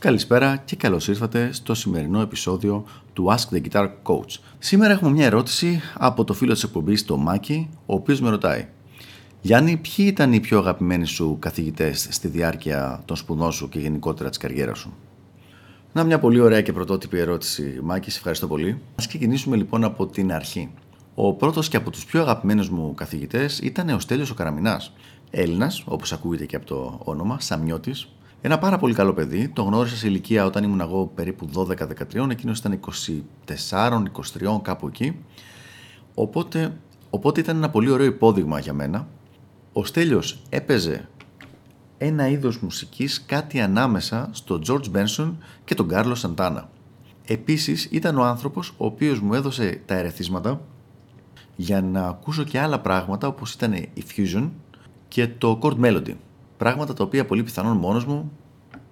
Καλησπέρα και καλώς ήρθατε στο σημερινό επεισόδιο του Ask the Guitar Coach. Σήμερα έχουμε μια ερώτηση από το φίλο της εκπομπής, το Μάκη, ο οποίος με ρωτάει Γιάννη, ποιοι ήταν οι πιο αγαπημένοι σου καθηγητές στη διάρκεια των σπουδών σου και γενικότερα της καριέρας σου; Να μια πολύ ωραία και πρωτότυπη ερώτηση, Μάκη, σε ευχαριστώ πολύ. Ας ξεκινήσουμε λοιπόν από την αρχή. Ο πρώτος και από τους πιο αγαπημένους μου καθηγητές ήταν ο Στέλιος ο Καραμινάς. Έλληνας, όπως ακούγεται και από το όνομα, Σαμιώτης, ένα πάρα πολύ καλό παιδί. Το γνώρισα σε ηλικία όταν ήμουν εγώ περίπου 12-13, εκείνος ήταν 24-23, κάπου εκεί. Οπότε, οπότε ήταν ένα πολύ ωραίο υπόδειγμα για μένα. Ο Στέλιος έπαιζε ένα είδος μουσικής κάτι ανάμεσα στο George Benson και τον Κάρλο Σαντάνα. Επίσης ήταν ο άνθρωπος ο οποίος μου έδωσε τα ερεθίσματα για να ακούσω και άλλα πράγματα όπως ήταν η Fusion και το Chord Melody. Πράγματα τα οποία πολύ πιθανόν μόνος μου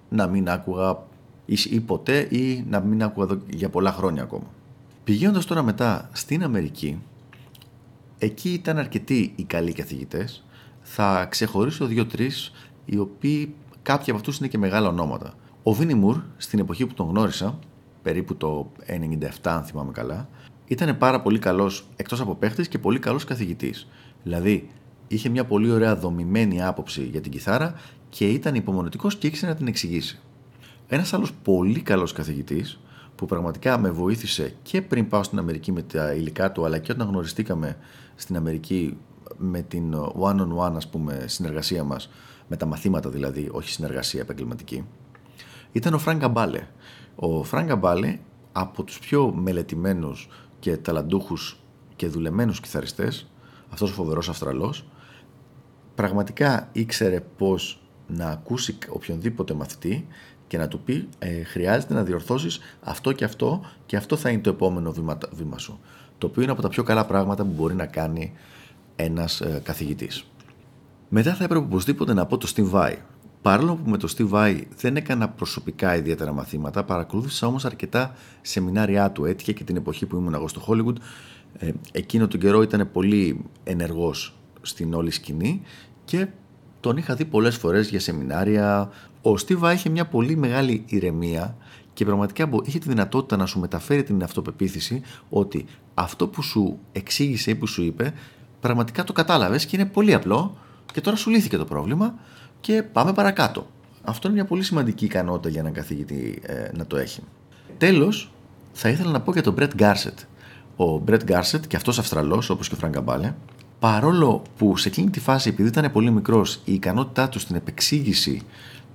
να μην άκουγα ή ποτέ ή να μην άκουγα εδώ για πολλά χρόνια ακόμα. Πηγαίνοντας τώρα μετά στην Αμερική, εκεί ήταν αρκετοί οι καλοί καθηγητές. Θα ξεχωρίσω δύο-τρεις, οι οποίοι κάποιοι από αυτούς είναι και μεγάλα ονόματα. Ο Βίνι Μουρ, στην εποχή που τον γνώρισα, περίπου το 97 αν θυμάμαι καλά, ήταν πάρα πολύ καλός εκτός από παίχτης και πολύ καλός καθηγητής. Δηλαδή, είχε μια πολύ ωραία δομημένη άποψη για την κιθάρα και ήταν υπομονετικός και ήξερε να την εξηγήσει. Ένας άλλος πολύ καλός καθηγητής που πραγματικά με βοήθησε και πριν πάω στην Αμερική με τα υλικά του αλλά και όταν γνωριστήκαμε στην Αμερική με την one-on-one ας πούμε συνεργασία μας με τα μαθήματα δηλαδή, όχι συνεργασία επαγγελματική ήταν ο Φράγκα Μπάλε. Ο Φράγκα Μπάλε από τους πιο μελετημένους και ταλαντούχους και δουλεμένους κιθαριστές αυτός ο φοβερός Αυστραλός πραγματικά ήξερε πώς να ακούσει οποιονδήποτε μαθητή και να του πει ε, χρειάζεται να διορθώσεις αυτό και αυτό και αυτό θα είναι το επόμενο βήμα, βήμα σου. Το οποίο είναι από τα πιο καλά πράγματα που μπορεί να κάνει ένας ε, καθηγητής. Μετά θα έπρεπε οπωσδήποτε να πω το Steve Vai. Παρόλο που με το Steve Vai δεν έκανα προσωπικά ιδιαίτερα μαθήματα, παρακολούθησα όμως αρκετά σεμινάρια του. Έτυχε και την εποχή που ήμουν εγώ στο Hollywood. Ε, εκείνο τον καιρό ήταν πολύ ενεργός στην όλη σκηνή και τον είχα δει πολλές φορές για σεμινάρια. Ο Στίβα είχε μια πολύ μεγάλη ηρεμία και πραγματικά είχε τη δυνατότητα να σου μεταφέρει την αυτοπεποίθηση ότι αυτό που σου εξήγησε ή που σου είπε πραγματικά το κατάλαβες και είναι πολύ απλό και τώρα σου λύθηκε το πρόβλημα και πάμε παρακάτω. Αυτό είναι μια πολύ σημαντική ικανότητα για έναν καθηγητή ε, να το έχει. Τέλος, θα ήθελα να πω για τον Μπρετ Γκάρσετ. Ο Μπρετ Γκάρσετ και αυτός Αυστραλός όπως και ο Φραγκαμπάλε παρόλο που σε εκείνη τη φάση, επειδή ήταν πολύ μικρός, η ικανότητά του στην επεξήγηση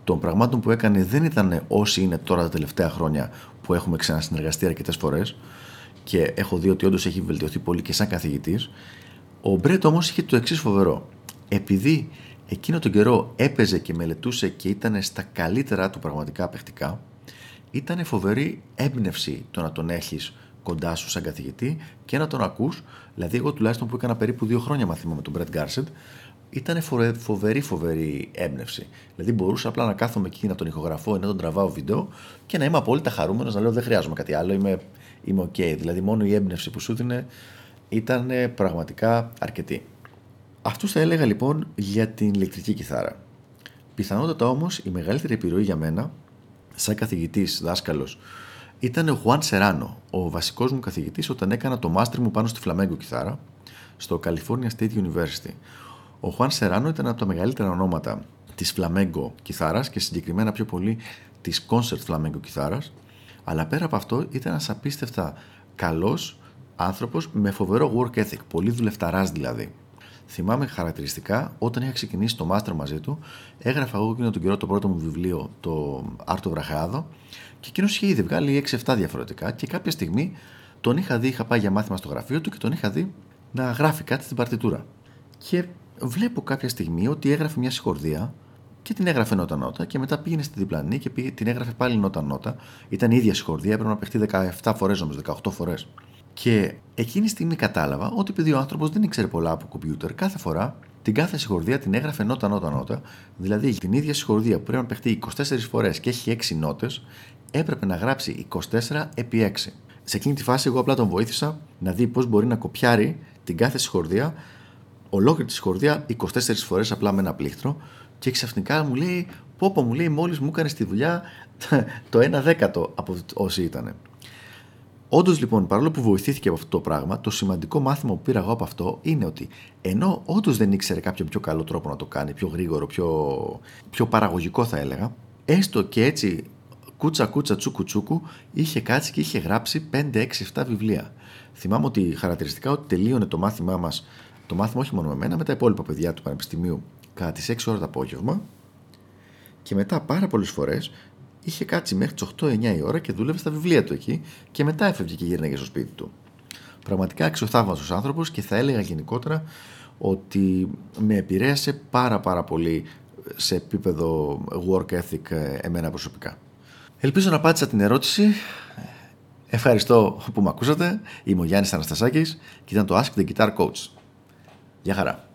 των πραγμάτων που έκανε δεν ήταν όσοι είναι τώρα τα τελευταία χρόνια που έχουμε ξανασυνεργαστεί αρκετές φορές και έχω δει ότι όντως έχει βελτιωθεί πολύ και σαν καθηγητής. Ο Μπρέτ όμως είχε το εξής φοβερό. Επειδή εκείνο τον καιρό έπαιζε και μελετούσε και ήταν στα καλύτερα του πραγματικά παιχτικά, ήταν φοβερή έμπνευση το να τον έχεις κοντά σου σαν καθηγητή και να τον ακούς. Δηλαδή, εγώ τουλάχιστον που έκανα περίπου δύο χρόνια μαθήμα με τον Brett Garsett, ήταν φοβερή, φοβερή έμπνευση. Δηλαδή, μπορούσα απλά να κάθομαι εκεί να τον ηχογραφώ ή να τον τραβάω βίντεο και να είμαι απόλυτα χαρούμενος να λέω: Δεν χρειάζομαι κάτι άλλο, είμαι, είμαι OK. Δηλαδή, μόνο η έμπνευση που σου δίνει ήταν πραγματικά αρκετή. Αυτούς θα έλεγα λοιπόν για την ηλεκτρική κιθάρα. Πιθανότατα όμως η μεγαλύτερη επιρροή για μένα, σαν καθηγητής, δάσκαλος ήταν ο Χουάν Σεράνο, ο βασικός μου καθηγητής όταν έκανα το μάστρι μου πάνω στη φλαμέγκο κιθάρα στο California State University. Ο Χουάν Σεράνο ήταν από τα μεγαλύτερα ονόματα της φλαμέγκο κιθάρας και συγκεκριμένα πιο πολύ της concert φλαμέγκο κιθάρας, αλλά πέρα από αυτό ήταν ένας απίστευτα καλός άνθρωπος με φοβερό work ethic, πολύ δουλευταράς δηλαδή. Θυμάμαι χαρακτηριστικά όταν είχα ξεκινήσει το μάστρ μαζί του, έγραφα εγώ εκείνο τον καιρό το πρώτο μου βιβλίο, το Άρτο Βραχάδο, και εκείνος είχε ήδη βγάλει 6-7 διαφορετικά και κάποια στιγμή τον είχα δει, είχα πάει για μάθημα στο γραφείο του και τον είχα δει να γράφει κάτι στην παρτιτούρα. Και βλέπω κάποια στιγμή ότι έγραφε μια συγχορδία και την έγραφε νότα νότα και μετά πήγαινε στη διπλανή και πήγε, την έγραφε πάλι νότα νότα. Ήταν η ίδια συγχορδία, έπρεπε να παιχτεί 17 φορές νομίζω, 18 φορές. Και εκείνη τη στιγμή κατάλαβα ότι επειδή ο άνθρωπος δεν ήξερε πολλά από κομπιούτερ, κάθε φορά την κάθε συγχορδία την έγραφε νότα νότα νότα. Δηλαδή την ίδια συγχορδία που πρέπει να παιχτεί 24 φορές και έχει 6 νότες, έπρεπε να γράψει 24 επί 6. Σε εκείνη τη φάση, εγώ απλά τον βοήθησα να δει πώς μπορεί να κοπιάρει την κάθε συγχορδία, ολόκληρη τη συγχορδία 24 φορές απλά με ένα πλήκτρο. Και ξαφνικά μου λέει: Πω πω μου λέει μόλις μου έκανες τη δουλειά το 1 δέκατο από όσοι ήταν. Όντως λοιπόν, παρόλο που βοηθήθηκε από αυτό το πράγμα, το σημαντικό μάθημα που πήρα εγώ από αυτό είναι ότι ενώ όντως δεν ήξερε κάποιο πιο καλό τρόπο να το κάνει, πιο γρήγορο, πιο, πιο παραγωγικό θα έλεγα, έστω και έτσι κούτσα κούτσα τσούκου τσούκου είχε κάτσει και είχε γράψει 5, 6, 7 βιβλία. Θυμάμαι ότι χαρακτηριστικά ότι τελείωνε το μάθημά μας, το μάθημα όχι μόνο με μένα, με τα υπόλοιπα παιδιά του Πανεπιστημίου κατά τις 6 ώρα το απόγευμα και μετά πάρα πολλές φορές είχε κάτσει μέχρι τις 8-9 η ώρα και δούλευε στα βιβλία του εκεί και μετά έφευγε και γύρναγε στο σπίτι του. Πραγματικά αξιοθαύμαστος άνθρωπος και θα έλεγα γενικότερα ότι με επηρέασε πάρα πάρα πολύ σε επίπεδο work ethic ε, εμένα προσωπικά. Ελπίζω να απάντησα την ερώτηση. Ευχαριστώ που με ακούσατε. Είμαι ο Γιάννης Αναστασάκης και ήταν το Ask the Guitar Coach. Γεια χαρά.